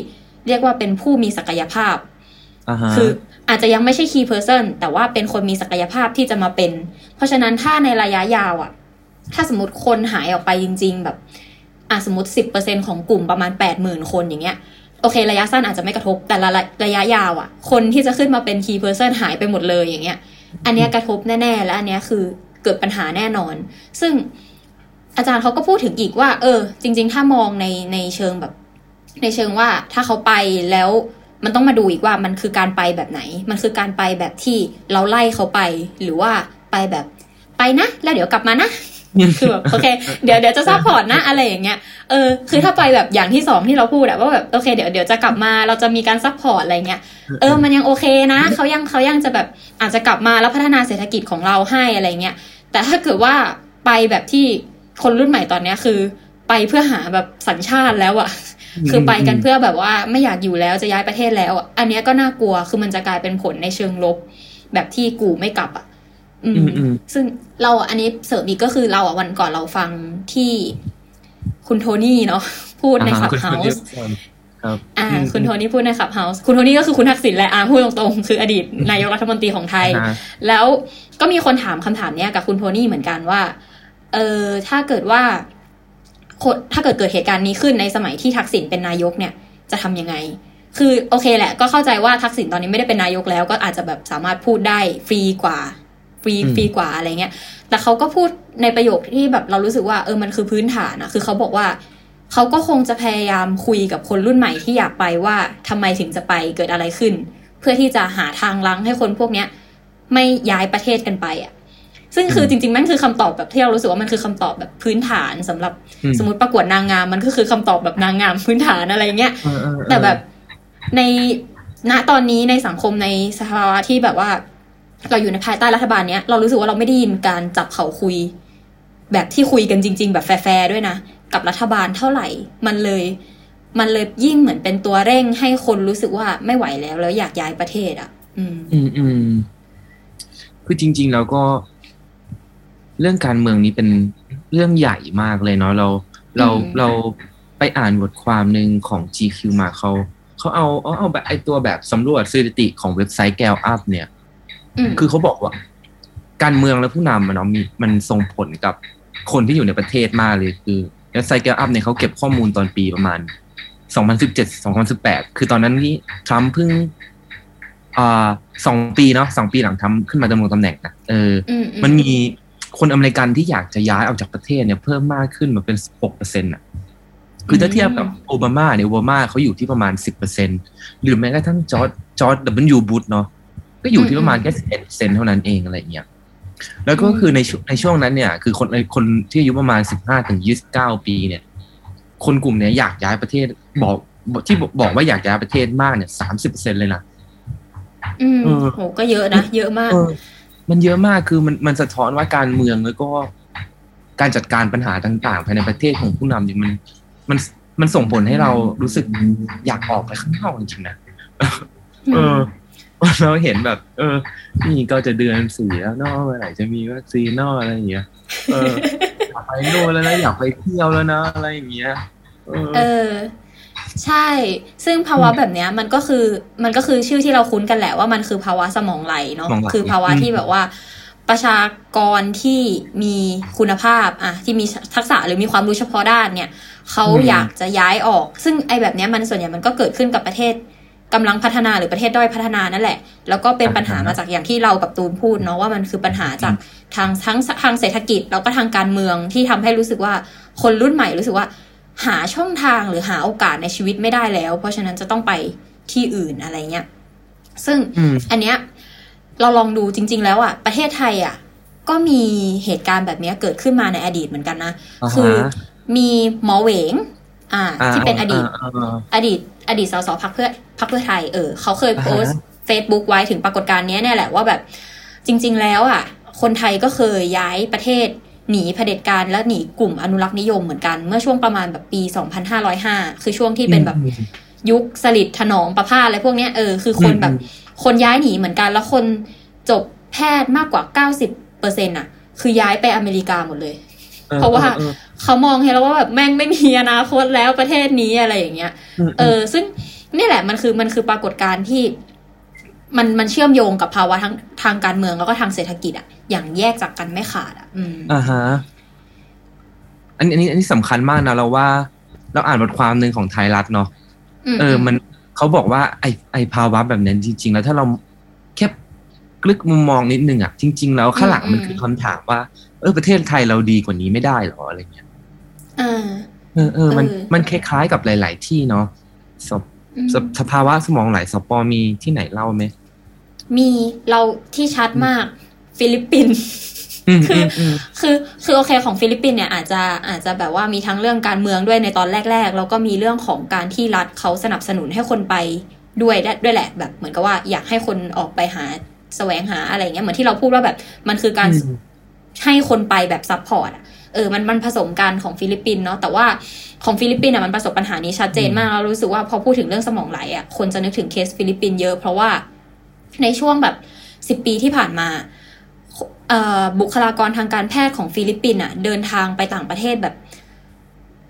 เรียกว่าเป็นผู้มีศักยภาพอ่าฮะคืออาจจะยังไม่ใช่ key person แต่ว่าเป็นคนมีศักยภาพที่จะมาเป็น เพราะฉะนั้นถ้าในระยะยาวอะถ้าสมมติคนหายออกไปจริง ๆ แบบอะสมมติสิบเปอร์เซ็นของกลุ่มประมาณแปดหมื่นคนอย่างเงี้ย โอเค ระยะสั้นอาจจะไม่กระทบ แต่ละระยะยาวอะ คนที่จะขึ้นมาเป็น key person หายไปหมดเลยอย่างเงี้ย อันเนี้ยกระทบแน่ ๆ และอันเนี้ยคือเกิดปัญหาแน่นอน ซึ่งอาจารย์เขาก็พูดถึงอีกว่า เออ จริง ๆ ถ้ามองในในเชิงแบบ ในเชิงว่าถ้าเขาไปแล้วมันต้องมาดูอีกว่ามันคือการไปแบบไหน มันคือการไปแบบที่เราไล่เขาไป หรือว่าไปแบบไปนะ แล้วเดี๋ยวกลับมานะ คือแบบโอเค เดี๋ยวเดี๋ยวจะ support นะอะไรอย่างเงี้ยเออคือถ้าไปแบบอย่างที่สองที่เราพูดอะว่าแบบโอเคเดี๋ยวเดี๋ยวจะกลับมาเราจะมีการ support อะไรเงี้ยเออมันยังโอเคนะเขายังเขายังจะแบบอาจจะกลับมาแล้วพัฒนาเศรษฐกิจของเราให้อะไรเงี้ยแต่ถ้าเกิดว่าไปแบบที่คนรุ่นใหม่ตอนเนี้ยคือ ไปเพื่อหาแบบสัญชาติแล้วอะคือไปกันเพื่อแบบว่าไม่อยากอยู่แล้วจะย้ายประเทศแล้วอะอันเนี้ยก็น่ากลัวคือมันจะกลายเป็นผลในเชิงลบ แบบที่กูไม่กลับอะอือืมมอืม ซึ่งเราอะอันนี้เสริมอีกก็คือเราอะวันก่อนเราฟังที่คุณโทนี่เนาะพูดในอ่าขับคุณเฮาคุณเรียส์กก่อนครับอ่าอืมคุณโทนี่พูดในขับเฮาส์คุณโทนี่ก็คือคุณทักษิณแหละอ่าพูดตรงๆ คืออดีตนายกรัฐมนตรีของไทยอ่าแล้วก็มีคนถามคำถามเนี้ยกับคุณโทนี่เหมือนกันว่า เออถ้าเกิดว่าคนถ้าเกิดเกิดเหตุการณ์นี้ขึ้นในสมัยที่ทักษิณเป็นนายกเนี่ย จะทำยังไง คือโอเคแหละ ก็เข้าใจว่าทักษิณตอนนี้ไม่ได้เป็นนายกแล้ว ก็อาจจะแบบสามารถพูดได้ฟรีกว่า ฟรีอืมฟรีกว่าอะไรเงี้ย แต่เขาก็พูดในประโยคที่แบบเรารู้สึกว่าเออมันคือพื้นฐานอะคือเขาบอกว่าเขาก็คงจะพยายามคุยกับคนรุ่นใหม่ที่อยากไปว่าทำไมถึงจะไปเกิดอะไรขึ้น เพื่อที่จะหาทางลังให้คนพวกเนี้ย ไม่ย้ายประเทศกันไปอะ ซึ่งคือจริงๆมันคือคำตอบแบบที่เรารู้สึกว่ามันคือคำตอบแบบพื้นฐานสำหรับอืมสมมติประกวดนางงามมันก็คือคำตอบแบบนางงามพื้นฐานอะไรเงี้ยเออเออเออแต่แบบในณตอนนี้ในสังคมในสภาวะที่แบบว่า เราอยู่ในภายใต้รัฐบาลเนี้ยเรารู้สึกว่าเราไม่ได้ยินการจับเขาคุย แบบที่คุยกันจริง ๆ แบบแฟร์ๆด้วยนะ กับรัฐบาลเท่าไหร่ มันเลย มันเลยยิ่งเหมือนเป็นตัวเร่งให้คนรู้สึกว่าไม่ไหวแล้วแล้วอยากย้ายประเทศอะ อืม อืมอืมคือจริง ๆ แล้วก็ เรื่องการเมืองนี้เป็นเรื่องใหญ่มากเลยเนาะเรา เราอืมเราไปอ่านบทความหนึ่งของ GQ มาเขาเขาเอาเอาเอาแบบไอตัวแบบสำรวจสถิติของเว็บไซต์ Gallup เนี่ยอืม คือเขาบอกว่า การเมืองและผู้นำมันเนาะมีมันส่งผลกับคนที่อยู่ในประเทศมากเลยคือเว็บไซต์ Gallup เนี่ยเขาเก็บข้อมูลตอนปีประมาณ 2017 2018 คือตอนนั้นนี่ทรัมป์เพิ่งอ่าสองปีเนาะสองปีหลังทรัมป์ขึ้นมาดำรงตำแหน่งนะเอออืมันมีคนอเมริกันที่อยากจะย้ายออกจากประเทศเนี่ยเพิ่มมากขึ้นมาเป็นหกเปอร์เซ็นต์อะ คือถ้าเทียบกับโอบามาเนี่ยโอบามาเขาอยู่ที่ประมาณสิบเปอร์เซ็นหรือแม้กระทั่งจอร์จจอร์จดับเบิลยูบุชเนาะ ก็อยู่ที่ประมาณแค่สิบเอ็ดเปอร์เซ็นต์เท่านั้นเองอะไรเงี้ยแล้วก็คือในช่วงในช่วงนั้นเนี่ย คือคนคนที่อายุประมาณสิบห้าถึงยี่สิบเก้าปีเนี่ย คนกลุ่มเนี้ยอยากย้ายประเทศบอกที่บอกว่าอยากย้ายประเทศมากเนี่ยสามสิบเปอร์เซ็นเลยนะอืมเออโหก็เยอะนะเยอะมากเออมันเยอะมากคือมันมันสะท้อนว่าการเมืองแล้วก็การจัดการปัญหาต่างๆ ภายในประเทศของผู้นำเนี่ยมันมันมันส่งผลให้เรารู้สึกอยากออกไปข้างนอกจริงๆนะเออ เราเห็นแบบ เออ นี่ก็จะเดือนสี่แล้วเนอะเมื่อไหร่จะมีวัคซีนเนอะอะไรอย่างเงี้ยเอออยากไปโน่นแล้วนะอยากไปเที่ยวแล้วนะอะไรอย่างเงี้ยเออเออ ใช่ ซึ่งภาวะแบบเนี้ย มันก็คือมันก็คือชื่อที่เราคุ้นกันแหละว่ามันคือภาวะสมองไหลเนาะสมองไหลคือภาวะอืมที่แบบว่าประชากรที่มีคุณภาพอะที่มีทักษะหรือมีความรู้เฉพาะด้านเนี่ยเขาอยากจะย้ายออก ซึ่งไอ้แบบเนี้ยมันส่วนใหญ่มันก็เกิดขึ้นกับประเทศ กำลังพัฒนาหรือประเทศด้อยพัฒนานั่นแหละ แล้วก็เป็นปัญหามาจากอย่างที่เรากับตูนพูดเนาะว่ามันคือปัญหาจากทางทั้งทางเศรษฐกิจแล้วก็ทางการเมืองที่ทำให้รู้สึกว่าคนรุ่นใหม่รู้สึกว่า หาช่องทางหรือหาโอกาสในชีวิตไม่ได้แล้ว เพราะฉะนั้นจะต้องไปที่อื่นอะไรเงี้ยซึ่งอืมอันเนี้ยเราลองดูจริง ๆ แล้วอะ ประเทศไทยอะ ก็มีเหตุการณ์แบบเนี้ยเกิดขึ้นมาในอดีตเหมือนกันนะอ่าฮะคือมีหมอเหวง อ่า ที่เป็นอดีตาอ่าอดีต อดีตสสพักเพื่อพักเพื่อไทยเออเขาเคยอ่าฮะโพสต์ Facebook ไว้ถึงปรากฏการณ์เนี้ยเนี่ยแหละว่าแบบจริง ๆ แล้วอะ คนไทยก็เคยย้ายประเทศหนีเผด็จการและหนีกลุ่มอนุรักษ์นิยมเหมือนกันเมื่อช่วงประมาณแบบปี 2505 คือช่วงที่เป็นแบบยุคสลิดถนอมประพาสอะไรพวกเนี้ยเออคือคนแบบคนย้ายหนีเหมือนกัน แล้วคนจบแพทย์มากกว่า 90เปอร์เซ็นต์อะ คือย้ายไปอเมริกาหมดเลยออเพราะว่าออ เขามองเห็นแล้วว่าแบบแม่งไม่มีอนาคตแล้วประเทศนี้อะไรอย่างเงี้ย เออ ซึ่งนี่แหละมันคือมันคือปรากฏการณ์ที่ มันมันเชื่อมโยงกับภาวะทั้งทางการเมืองแล้วก็ทางเศรษฐกิจอะอย่างแยกจากกันไม่ขาดอะอืมอ่าฮะอันนี้อันนี้อันนี้สำคัญมากนะเราว่า เราอ่านบทความหนึ่งของไทยรัฐเนาะเออ มันเขาบอกว่าไอไอภาวะแบบนั้นจริง ๆ แล้วถ้าเราแค่กลึกมุมมองนิดนึงอะจริง ๆ แล้วข้างหลังมันคือคำถามว่า เออประเทศไทยเราดีกว่านี้ไม่ได้หรออะไรเงี้ย อ่าเออเออมันเออมันคล้ายๆกับหลาย ๆ ที่เนาะสบอืมสสภาวะสมองไหลสปอมีที่ไหนเล่าไหม มีเราที่ชัดมากฟิลิปปินส์อืมคือมอืมคือคือโอเคของฟิลิปปินส์เนี่ยอาจจะอาจจะแบบว่ามีทั้งเรื่องการเมืองด้วยในตอนแรก ๆ แล้วก็มีเรื่องของการที่รัฐเขาสนับสนุนให้คนไปด้วยได้ด้วยแหละ แบบเหมือนกับว่าอยากให้คนออกไปหาแสวงหาอะไรเงี้ยเหมือนที่เราพูดว่าแบบมันคือการอืมให้คนไปแบบ support อะ เออมันมันผสมกันของฟิลิปปินส์เนาะแต่ว่าของฟิลิปปินส์อะมันประสบปัญหานี้ชัดเจนมากเรารู้สึกว่าพอพูดถึงเรื่องสมองไหลอะคนจะนึกถึงเคสฟิลิปปินส์เยอะ เพราะว่าในช่วงแบบสิบปีที่ผ่านมาเอ่อบุคลากรทางการแพทย์ของฟิลิปปินส์อะเดินทางไปต่างประเทศแบบ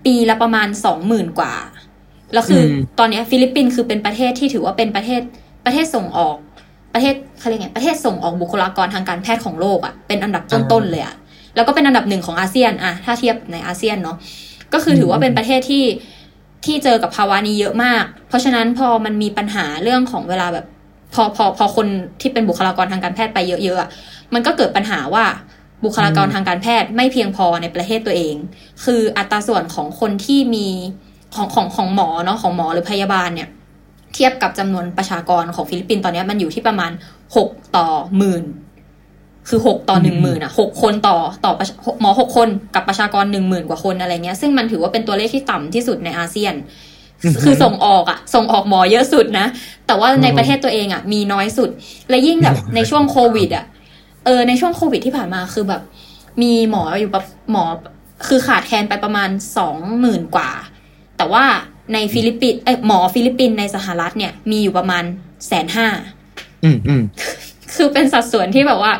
ปีละประมาณสองหมื่นกว่าแล้วคืออมตอนเนี้ยฟิลิปปินส์คือเป็นประเทศที่ถือว่าเป็นประเทศประเทศส่งออกประเทศเขาเรียกไงประเทศส่งออกบุคลากรทางการแพทย์ของโลกอะเป็นอันดับต้นๆเลยอะ แล้วก็เป็นอันดับหนึ่งของอาเซียนอะถ้าเทียบในอาเซียนเนาะก็คือถือว่าเป็นประเทศที่ที่เจอกับภาวะนี้เยอะมาก เพราะฉะนั้นพอมันมีปัญหาเรื่องของเวลาแบบ พอพอพอคนที่เป็นบุคลากรทางการแพทย์ไปเยอะๆอะมันก็เกิดปัญหาว่าบุคลากรทางการแพทย์ไม่เพียงพอในประเทศตัวเอง คืออัตราส่วนของคนที่มีของของของหมอเนาะของหมอหรือพยาบาลเนี่ย เทียบกับจำนวนประชากรของฟิลิปปินส์ตอนนี้มันอยู่ที่ประมาณหกต่อหมื่น คือหกต่อหนึ่งหมื่นอะหกคนต่อต่อประชาหมอหกคนกับประชากรหนึ่งหมื่นกว่าคนอะไรเงี้ย ซึ่งมันถือว่าเป็นตัวเลขที่ต่ำที่สุดในอาเซียน คือส่งออกอะส่งออกหมอเยอะสุดนะ แต่ว่าในประเทศตัวเองอะมีน้อยสุด และยิ่งแบบในช่วงโควิดอะเออในช่วงโควิดที่ผ่านมาคือแบบ มีหมออยู่แบบหมอคือขาดแคลนไปประมาณสองหมื่นกว่า แต่ว่าในฟิลิปปินส์เอ้ยหมอฟิลิปปินส์ในสหรัฐเนี่ยมีอยู่ประมาณแสนห้าอืมอืมคือเป็นสัดส่วนที่แบบว่า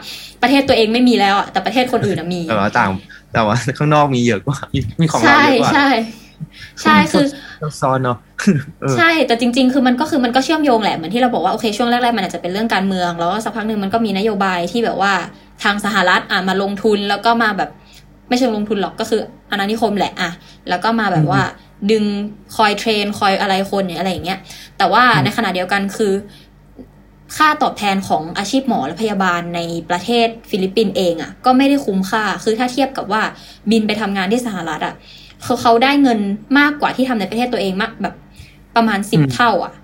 ประเทศตัวเองไม่มีแล้วอะแต่ประเทศคนอื่นอะมีแต่ว่าต่าง แต่ว่าข้างนอกมีเยอะกว่ามีมีของเราใช่เยอะกว่าใช่ใช่คือซับซ้อนเนาะเออใช่แต่จริง ๆ คือมันก็คือมันก็เชื่อมโยงแหละเหมือนที่เราบอกว่าโอเคช่วงแรกๆมันอาจจะเป็นเรื่องการเมืองแล้วก็สักพักหนึ่งมันก็มีนโยบายที่แบบว่าทางสหรัฐอะมาลงทุนแล้วก็มาแบบไม่เชิงลงทุนหรอกก็คืออาณานิคมแหละอะแล้วก็มาแบบว่าดึงคอย train คอยอะไรคนเนี่ยอะไรอย่างเงี้ยแต่ว่าอืมในขณะเดียวกันคือ ค่าตอบแทนของอาชีพหมอและพยาบาลในประเทศฟิลิปปินส์เองอะ่ะก็ไม่ได้คุ้มค่า คือถ้าเทียบกับว่าบินไปทำงานที่สหรัฐอะ่ะเขาเขาได้เงินมากกว่าที่ทำในประเทศตัวเองมากแบบประมาณสิบอืมเท่าอะ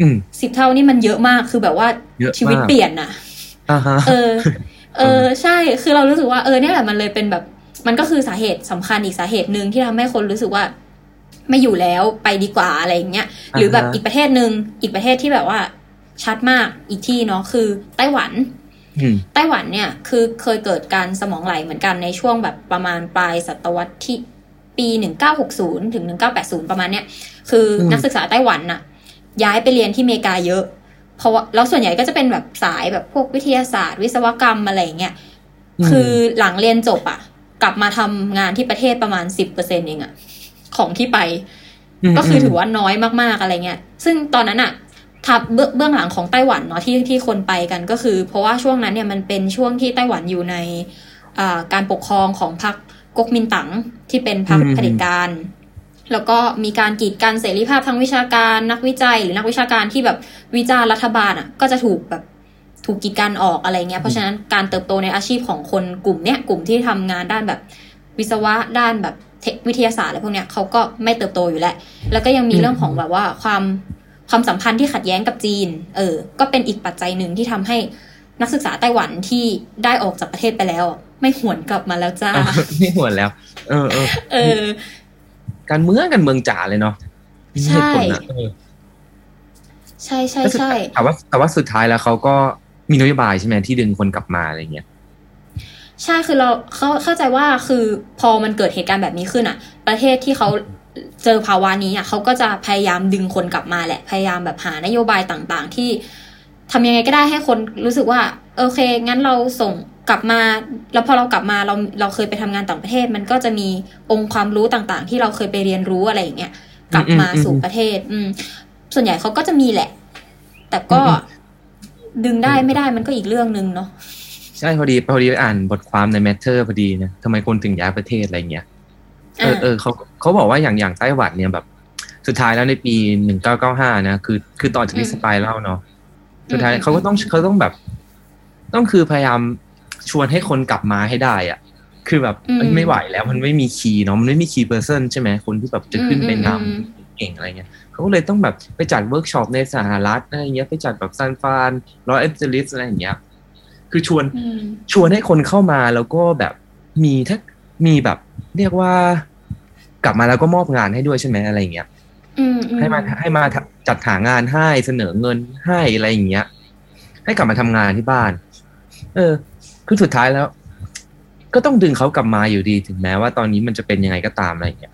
อืมสิบเท่านี่มันเยอะมากคือแบบว่าเยอะชีวิตมากเปลี่ยนน่ะอ่าฮะเออ เออใช่คือเรารู้สึกว่าเออเนี่ยแหละมันเลยเป็นแบบ มันก็คือสาเหตุสำคัญอีกสาเหตุหนึ่งที่ทำให้คนรู้สึกว่าไม่อยู่แล้วไปดีกว่าอะไรอย่างเงี้ยหรือแบบอ่าฮะอีกประเทศหนึ่งอีกประเทศที่แบบว่า ชัดมากอีกที่เนาะคือไต้หวันอืมไต้หวันเนี่ยคือเคยเกิดการสมองไหลเหมือนกันในช่วงแบบประมาณปลายศตวรรษที่ปี1960ถึง1980ประมาณเนี้ยคืออมนักศึกษาไต้หวันน่ะ ย้ายไปเรียนที่อเมริกาเยอะ เพราะว่าแล้วส่วนใหญ่ก็จะเป็นแบบสายแบบพวกวิทยาศาสตร์ วิศวกรรมอะไรอย่างเงี้ยคือหลังเรียนจบอะกลับมาทำงานที่ประเทศประมาณ10%เองอะของที่ไปมก็คือถือว่าน้อยมากๆอะไรเงี้ย ซึ่งตอนนั้นอะ ทับเบื้องเบื้องหลังของไต้หวันเนาะที่ที่คนไปกันก็คือ เพราะว่าช่วงนั้นเนี่ยมันเป็นช่วงที่ไต้หวันอยู่ในอ่าการปกครองของพรรคก๊กมินตั๋งที่เป็นพรรคอืมเผด็จการ แล้วก็มีการกีดกันเสรีภาพทางวิชาการนักวิจัย หรือนักวิชาการที่แบบวิจารณ์รัฐบาลอะ ก็จะถูกแบบถูกกีดกันออกอะไรเงี้ยเพราะฉะนั้นการเติบโตในอาชีพของคนกลุ่มเนี้ยกลุ่มที่ทำงานด้านแบบวิศวะด้านแบบเทควิทยาศาสตร์อะไรพวกเนี้ยเขาก็ไม่เติบโตอยู่แล้วแล้วก็ยังมีอืมเรื่องของแบบว่าความ ความสัมพันธ์ที่ขัดแย้งกับจีน เออ ก็เป็นอีกปัจจัยหนึ่งที่ทำให้นักศึกษาไต้หวันที่ได้ออกจากประเทศไปแล้ว ไม่หวนกลับมาแล้วจ้าอะไม่หวนแล้วเออเออเออ การเมืองกันเมืองจ๋าเลยเนาะใช่เหตุผลอะเออใช่ใช่แล้วสุดใช่แต่ว่าแต่ว่าสุดท้ายแล้วเขาก็มีนโยบายใช่ไหมที่ดึงคนกลับมาอะไรเงี้ยใช่คือเราเขาเข้าใจว่าคือพอมันเกิดเหตุการณ์แบบนี้ขึ้นอะ ประเทศที่เขา เจอภาวะนี้อะเขาก็จะพยายามดึงคนกลับมาแหละ พยายามแบบหานโยบายต่างๆ ที่ทำยังไงก็ได้ให้คนรู้สึกว่าโอเค งั้นเราส่งกลับมา แล้วพอเรากลับมาเราเราเคยไปทำงานต่างประเทศ มันก็จะมีองค์ความรู้ต่างๆ ที่เราเคยไปเรียนรู้อะไรอย่างเงี้ยกลับมาอืมอืมสู่ประเทศ อืม ส่วนใหญ่เขาก็จะมีแหละ แต่ก็อืมดึงได้ไม่ได้มันก็อีกเรื่องหนึ่งเนาะใช่พอดีพอดีไปอ่านบทความใน Matter พอดีนะทำไมคนถึงย้ายประเทศอะไรเงี้ย เออเออเขาเขาบอกว่าอย่างอย่างไต้หวันเนี่ยแบบ สุดท้ายแล้วในปีหนึ่งเก้าเก้าห้านะคือคือตอนจากที่อืมสปายเล่าเนาะสุดท้ายอืมเขาก็ต้องเขาต้องแบบ ต้องคือพยายามชวนให้คนกลับมาให้ได้อะคือแบบเอ้ยไม่ไหวแล้วมันไม่มี key เนาะมันไม่มี key person ใช่ไหมคนที่แบบจะขึ้นไปนำเก่งอะไรเงี้ยเขาก็เลยต้องแบบไปจัดเวิร์กช็อปในสหรัฐอะไรเงี้ยไปจัดแบบซานฟรานลอสแอนเจลิสอะไรอย่างเงี้ย คือชวนอืมชวนให้คนเข้ามาแล้วก็แบบมีถ้า มีแบบเรียกว่ากลับมาแล้วก็มอบงานให้ด้วยใช่ไหมอะไรอย่างเงี้ยอืมอืให้มาให้มาจัดหางานให้เสนอเงินให้อะไรอย่างเงี้ย ให้กลับมาทำงานที่บ้าน เออ คือสุดท้ายแล้ว ก็ต้องดึงเขากลับมาอยู่ดีถึงแม้ว่าตอนนี้มันจะเป็นยังไงก็ตามอะไรอย่างเงี้ย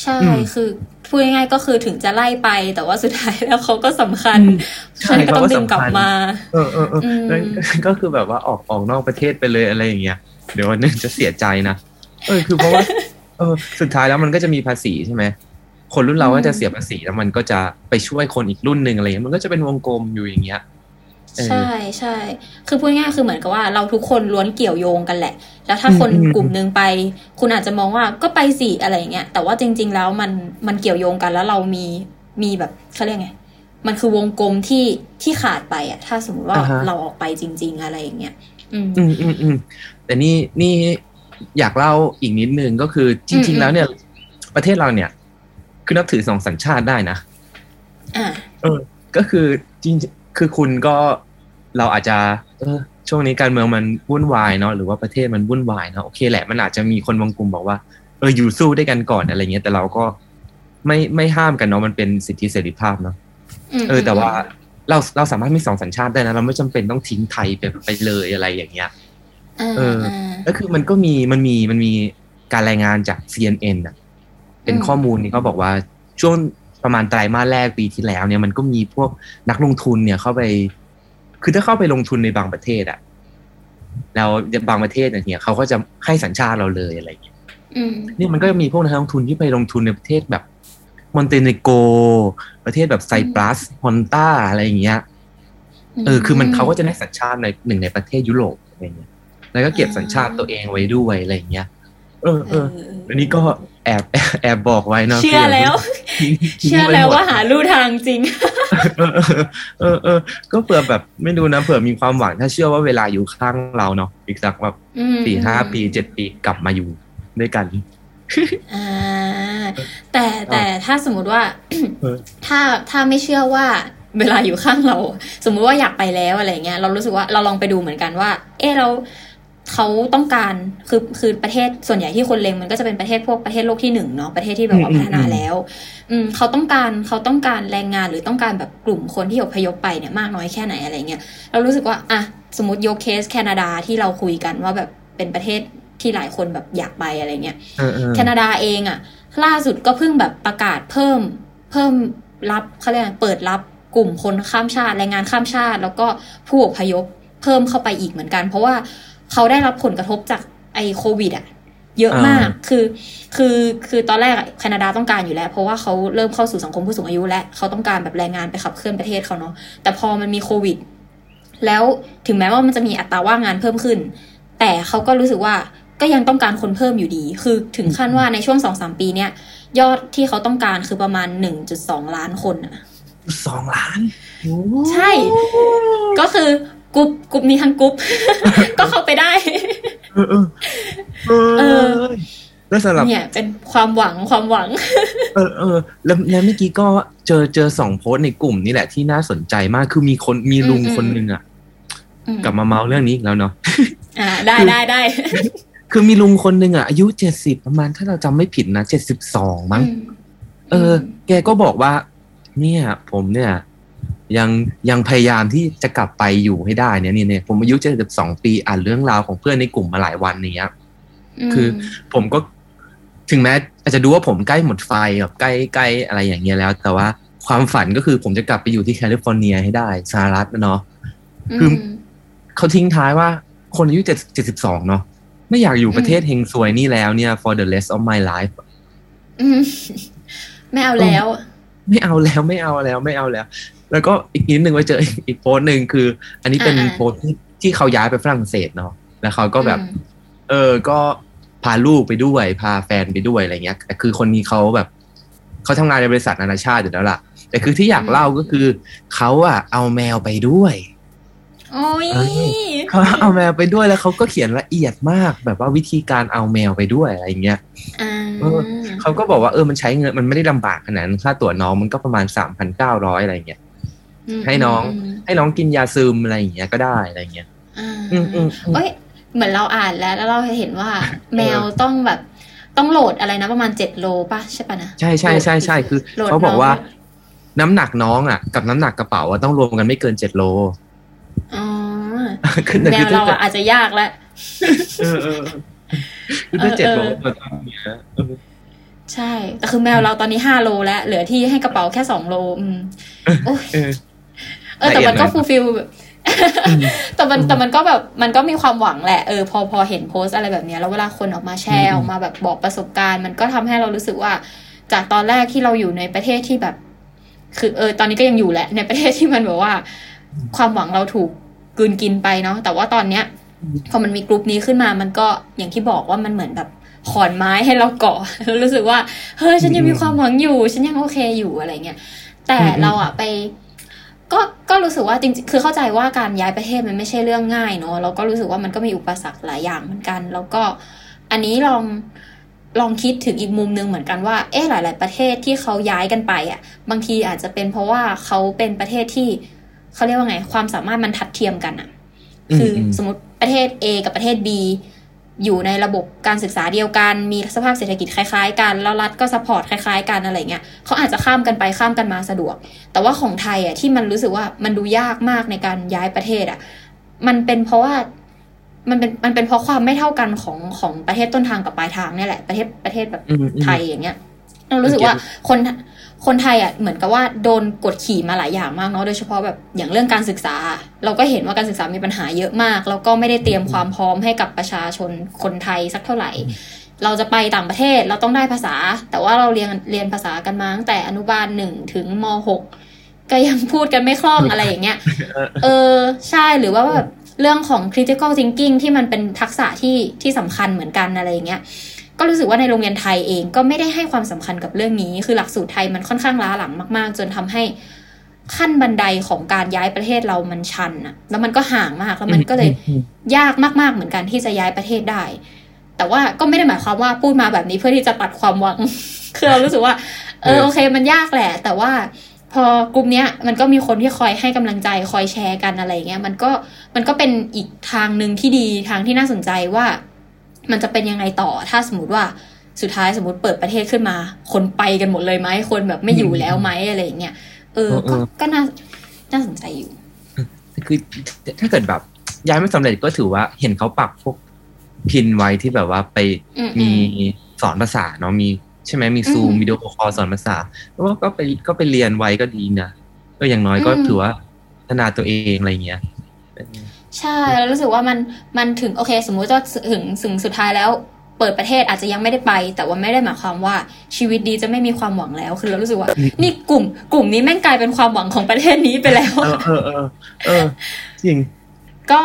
ใช่อืมคือพูดง่ายๆก็คือถึงจะไล่ไป แต่ว่าสุดท้ายแล้วเขาก็สำคัญอืมฉะนันก็ต้องดึงกลับมา เออเออเอออืมแล้วก็คือแบบว่าออกออกนอกประเทศไปเลยอะไรอย่างเงี้ย เดี๋ยววันหนึงจะเสียใจนะเออคือเพราะว่าเออสุดท้ายแล้วมันก็จะมีภาษีใช่ไหมคนรุ่นเราก็จะเสียภาษีแล้วมันก็จะไปช่วยคนอีกรุ่นหนึ่งอะไรเงี้ยมันก็จะเป็นวงกลมอยู่อย่างเงี้ยเออใช่ใช่ คือพูดง่ายๆคือเหมือนกับว่าเราทุกคนล้วนเกี่ยวโยงกันแหละ แล้วถ้าคนอืมอืมกลุ่มหนึ่งไป คุณอาจจะมองว่าก็ไปสิอะไรอย่างเงี้ย แต่ว่าจริง ๆ แล้วมันมันเกี่ยวโยงกันแล้วเรามีมีแบบเขาเรียกไง มันคือวงกลมที่ที่ขาดไปอะถ้าสมมติว่าอ่าฮะเราออกไปจริง ๆ อะไรอย่างเงี้ย อืมอืมอืมอืม แต่นี่นี่อยากเล่าอีกนิดนึงก็คือจอืริงมๆแล้วเนี่ย ประเทศเราเนี่ย คือนับถือสองสัญชาติได้นะอ่าเออ ก็คือจริงคือคุณก็เราอาจจะ เออ ช่วงนี้การเมืองมันวุ่นวายเนาะหรือว่าประเทศมันวุ่นวายเนาะโอเคแหละมันอาจจะมีคนบางกลุ่มบอกว่าเอออยู่สู้ด้วยกันก่อนอะไรเงี้ยแต่เราก็ไม่ไม่ห้ามกันเนาะมันเป็นสิทธิเสรีภาพเนาะมเออ แต่ว่าเราเราสามารถมีสองสัญชาติได้นะเราไม่จำเป็นต้องทิ้งไทยไปไปเลยอะไรอย่างเงี้ยา เออาก็คือมันก็มีมันมีมันมีการรายงานจาก CNN อะ เป็นอืมข้อมูลนี่เขาบอกว่าช่วงประมาณไตรมาสแรกปีที่แล้ว เนี่ยมันก็มีพวกนักลงทุนเนี่ยเข้าไป คือถ้าเข้าไปลงทุนในบางประเทศอะแล้วบางประเทศเนี่ยเขาก็จะให้สัญชาติเราเลยอะไรอย่างเงี้ยอืมนี่มันก็จะมีพวกนักลงทุนที่ไปลงทุนในประเทศแบบมอนเตเนโกรประเทศแบบไซปรัสฮอนตาอะไรอย่างเงี้ยเออคือมันเขาก็จะได้สัญชาติในหนึ่งในประเทศยุโรปอะไรเงี้ย แล้วก็เก็บสัญชาติตัวเองไว้ด้วยอะไรอย่างเงี้ยเออเอออันนี้ก็แอบแอบแอบบอกไว้เนาะเชื่อแล้วทิ้งทิ้งเชื่อไหมดแล้วว่าหาลู่ทางจริงเออเออเออเออก็เผื่อแบบไม่ดูนะเผื่อมีความหวังถ้าเชื่อว่าเวลาอยู่ข้างเราเนาะอีกสักแบบอืมสี่ห้าปีเจ็ดปีกลับมาอยู่ด้วยกันอ่าแต่แต่ถ้าสมมุติว่าเออถ้าถ้าไม่เชื่อว่าเวลาอยู่ข้างเรา สมมุติว่าอยากไปแล้วอะไรเงี้ยเรารู้สึกว่าเราลองไปดูเหมือนกันว่า เออเรา เขาต้องการคือคือประเทศส่วนใหญ่ที่คนเลงมันก็จะเป็นประเทศพวกประเทศโลกที่หนึ่งเนาะประเทศที่แบบว่าอืมพัฒนาอืมแล้ว อืมเขาต้องการเขาต้องการแรงงานหรือต้องการแบบกลุ่มคนที่อพยพไปเนี่ยมากน้อยแค่ไหนอะไรเงี้ยเรารู้สึกว่าอะสมมติยกเคสแคนาดาที่เราคุยกันว่าแบบเป็นประเทศที่หลายคนแบบอยากไปอะไรเงี้ยเออเออแคนาดาเองอะล่าสุดก็เพิ่งแบบประกาศเพิ่มเพิ่มรับเขาเรียกอะไรเปิดรับกลุ่มคนข้ามชาติแรงงานข้ามชาติ แล้วก็ผู้อพยพเพิ่มเข้าไปอีกเหมือนกัน เพราะว่า เขาได้รับผลกระทบจากไอโควิดอะเยอะมากอ่าคือ คือ คือตอนแรกอะแคนาดาต้องการอยู่แล้ว เพราะว่าเขาเริ่มเข้าสู่สังคมผู้สูงอายุและเขาต้องการแบบแรงงานไปขับเคลื่อนประเทศเขาเนาะ แต่พอมันมีโควิด แล้วถึงแม้ว่ามันจะมีอัตราว่างงานเพิ่มขึ้น แต่เขาก็รู้สึกว่าก็ยังต้องการคนเพิ่มอยู่ดี คือถึงขั้นว่าในช่วงสองสามปีเนี้ยยอดที่เขาต้องการคือประมาณหนึ่งจุดสองล้านคนอะสองล้านโอ้ใช่ ก็คือ กรุ๊ปกรุ๊ปนี้ทั้งกรุ๊ปก็เข้าไปได้เออเออเอเอออแล้วสำหรับเนี่ยเป็นความหวังความหวัง เออเออแล้วแล้วเมื่อกี้ก็เจอเจอสองโพสต์ในกลุ่มนี่แหละที่น่าสนใจมากคือมีคนมีลุงอืมคนหนึ่งอะอืมกลับมาเมาเรื่องนี้อีกแล้วเนาะอ่า ได้ได้ได้คือมีลุงคนหนึ่งอะอายุเจ็ดสิบประมาณถ้าเราจำไม่ผิดนะเจ็ดสิบสองมั้งเออ แกก็บอกว่า เนี่ย ผมเนี่ย ยังยังพยายามที่จะกลับไปอยู่ให้ได้เนี่ยเนี่ยเนี่ยผมอายุเจ็ดสิบสองปีอ่านเรื่องราวของเพื่อนในกลุ่มมาหลายวันเนี้ยคือผมก็ถึงแม้อาจจะดูว่าผมใกล้หมดไฟแบบใกล้ใกล้อะไรอย่างเงี้ยแล้ว แต่ว่าความฝันก็คือผมจะกลับไปอยู่ที่แคลิฟอร์เนียให้ได้สหรัฐนะเนาะคือเขาทิ้งท้ายว่าคนอายุเจ็ดเจ็ดสิบสองเนาะไม่อยากอยู่ประเทศเฮงซวยนี่แล้วเนี่ย for the rest of my life อืมไม่เอาแล้ว ไม่เอาแล้วไม่เอาแล้วไม่เอาแล้ว แล้วก็อีกนิดหนึ่งไว้เจออีกอีกโพสต์หนึ่งคือ อันนี้เป็นอ่าโพสต์ที่ที่เขาย้ายไปฝรั่งเศสเนาะแล้วเขาก็แบบอืมเออก็พาลูกไปด้วย พาแฟนไปด้วยอะไรเงี้ยแต่คือคนนี้เขาแบบเขาทำงานในบริษัทนานาชาติอยู่แล้วล่ะ แต่คือที่อยากเล่าก็คือเขาอะเอาแมวไปด้วยโอ้ยเออเขาเอาแมวไปด้วยแล้วเขาก็เขียนละเอียดมากแบบว่าวิธีการเอาแมวไปด้วยอะไรเงี้ยอ่าเออเขาก็บอกว่าเออมันใช้เงินมันไม่ได้ลำบากขนาดนั้นค่าตั๋วน้องมันก็ประมาณสามพันเก้าร้อยอะไรเงี้ยม ให้น้องมให้น้องกินยาซึมอะไรอย่างเงี้ยก็ได้อะไรเงี้ยอ่าอืมอืมอืมเอ้ยเหมือนเราอ่านแล้ว แล้วเราเห็นว่า แมวต้องแบบต้องโหลดอะไรนะประมาณเจ็ดโลป่ะใช่ป่ะนะใช่ใช่ใช่ใช่คือโหลดเขาบอกว่า น้องน้ำหนักน้องอะ กับน้ำหนักกระเป๋าอะต้องรวมกันไม่เกินเจ็ดโลอ๋อคือแต่คือแมวเราถ้าอะอาจจะยากแล้วเออเออเออคือถ้าเออเจ็ดโลเออมันต้องเนี้ยเออใช่ แต่คือแมวเราตอนนี้ห้าโลแล้ว เหลือที่ให้กระเป๋าแค่สองโล อืมโอ้ยเออเออแต่มันก็ละเอียดหน่อย fulfill แบบแต่มันแต่มันก็แบบมันก็มีความหวังแหละเออพอพอเห็นโพสต์อะไรแบบเนี้ยแล้วเวลาคนออกมาแชร์ออกมาแบบบอกประสบการณ์ มันก็ทำให้เรารู้สึกว่า จากตอนแรกที่เราอยู่ในประเทศที่แบบ คือเออ ตอนนี้ก็ยังอยู่แหละ ในประเทศที่มันแบบว่า ความหวังเราถูกกลืนกินไปเนาะแต่ว่าตอนเนี้ยพอมันมีกลุ่มนี้ขึ้นมา มันก็อย่างที่บอกว่ามันเหมือนแบบขอนไม้ให้เราเกาะแล้วรู้สึกว่าเฮ้ยฉันยังมีความหวังอยู่ ฉันยังโอเคอยู่อะไรเงี้ยแต่อืมเราอะไป ก็ก็รู้สึกว่าจริงๆ คือเข้าใจว่าการย้ายประเทศมันไม่ใช่เรื่องง่ายเนอะเราก็รู้สึกว่ามันก็มีอุปสรรคหลายอย่างเหมือนกัน แล้วก็อันนี้ลองลองคิดถึงอีกมุมหนึงเหมือนกันว่า เอ๊ะหลาย ๆ ประเทศที่เขาย้ายกันไปอะบางทีอาจจะเป็นเพราะว่าเขาเป็นประเทศที่เขาเรียกว่าไง ความสามารถมันทัดเทียมกันอะคืออมสมมติประเทศ A กับประเทศ B อยู่ในระบบการศึกษาเดียวกัน มีสภาพเศรษฐกิจคล้ายๆกัน แล้วรัฐก็สปอร์ตคล้ายๆกันอะไรเงี้ยเขาอาจจะข้ามกันไปข้ามกันมาสะดวก แต่ว่าของไทยอะที่มันรู้สึกว่ามันดูยากมากในการย้ายประเทศอะ มันเป็นเพราะว่ามันเป็นมันเป็นเพราะความไม่เท่ากันของของประเทศต้นทางกับปลายทางเนี่ยแหละประเทศประเทศแบบอืมอืมไทยอย่างเงี้ยเรารู้สึกว่าคน คนไทยอะเหมือนกับว่าโดนกดขี่มาหลายอย่างมากเนาะโดยเฉพาะแบบอย่างเรื่องการศึกษา เราก็เห็นว่าการศึกษามีปัญหาเยอะมาก แล้วก็ไม่ได้เตรียมความพร้อมให้กับประชาชนคนไทยสักเท่าไหร่ เราจะไปต่างประเทศเราต้องได้ภาษา แต่ว่าเราเรียนเรียนภาษากันมาตั้งแต่อนุบาลหนึ่งถึงมหกก็ยังพูดกันไม่คล่องอะไรอย่างเงี้ยเออใช่หรือว่าแบบเรื่องของ critical thinking ที่มันเป็นทักษะที่ที่สำคัญเหมือนกันอะไรอย่างเงี้ย ก็รู้สึกว่าในโรงเรียนไทยเองก็ไม่ได้ให้ความสำคัญกับเรื่องนี้ คือหลักสูตรไทยมันค่อนข้างล้าหลังมาก ๆ จนทำให้ขั้นบันไดของการย้ายประเทศเรามันชันอะแล้วมันก็ห่างมาก แล้วมันก็เลยยากมาก ๆ เหมือนกันที่จะย้ายประเทศได้ แต่ว่าก็ไม่ได้หมายความว่าพูดมาแบบนี้เพื่อที่จะตัดความหวัง คือเรารู้สึกว่า เออโอเค มันยากแหละ แต่ว่าพอกลุ่มเนี้ยมันก็มีคนที่คอยให้กำลังใจคอยแชร์กันอะไรเงี้ยมันก็มันก็เป็นอีกทางหนึ่งที่ดีทางที่น่าสนใจว่า มันจะเป็นยังไงต่อถ้าสมมติว่าสุดท้ายสมมติเปิดประเทศขึ้นมา คนไปกันหมดเลยไหมคนแบบไม่อยู่แล้วไหมอะไรอย่างเงี้ยเออก็ก็น่าน่าสนใจอยู่ คือถ้าเกิดแบบย้ายไม่สำเร็จก็ถือว่าเห็นเขาปักพวกพินไว้ที่แบบว่าไปอืมมีสอนภาษาเนาะมีใช่ไหมมีซูมอืมวิดีโอคอลสอนภาษาแล้วก็ไปก็ไปเรียนไว้ก็ดีนะก็อย่างน้อยก็อืมถือว่าพัฒนาตัวเองอะไรเงี้ย ใช่แล้วรู้สึกว่ามันมันถึงโอเค สมมุติว่าถึงถึงสุดท้ายแล้ว เปิดประเทศอาจจะยังไม่ได้ไป แต่ว่าไม่ได้หมายความว่าชีวิตดีจะไม่มีความหวังแล้ว คือเรารู้สึกว่า นี่กลุ่ม กลุ่มนี้แม่งกลายเป็นความหวังของประเทศนี้ไปแล้วเออเออเออเออจริง ก็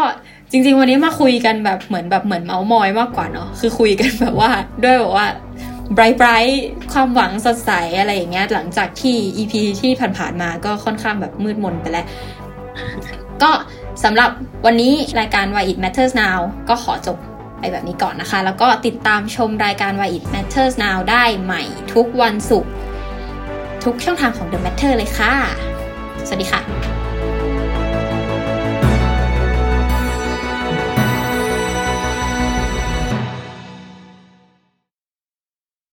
จริง ๆ วันนี้มาคุยกันแบบเหมือนแบบเหมือนเมาส์มอยมากกว่าเนาะคือคุยกันแบบว่า ด้วยแบบว่า bright bright ความหวังสดใสอะไรอย่างเงี้ยหลังจากที่ EP ที่ผ่านๆมาก็ค่อนข้างแบบมืดมนไปแล้ว ก็ สำหรับวันนี้รายการ Why It Matters Now ก็ขอจบไปแบบนี้ก่อนนะคะ แล้วก็ติดตามชมรายการ Why It Matters Now ได้ใหม่ทุกวันศุกร์ทุกช่องทางของ The Matter เลยค่ะ สวัสดีค่ะ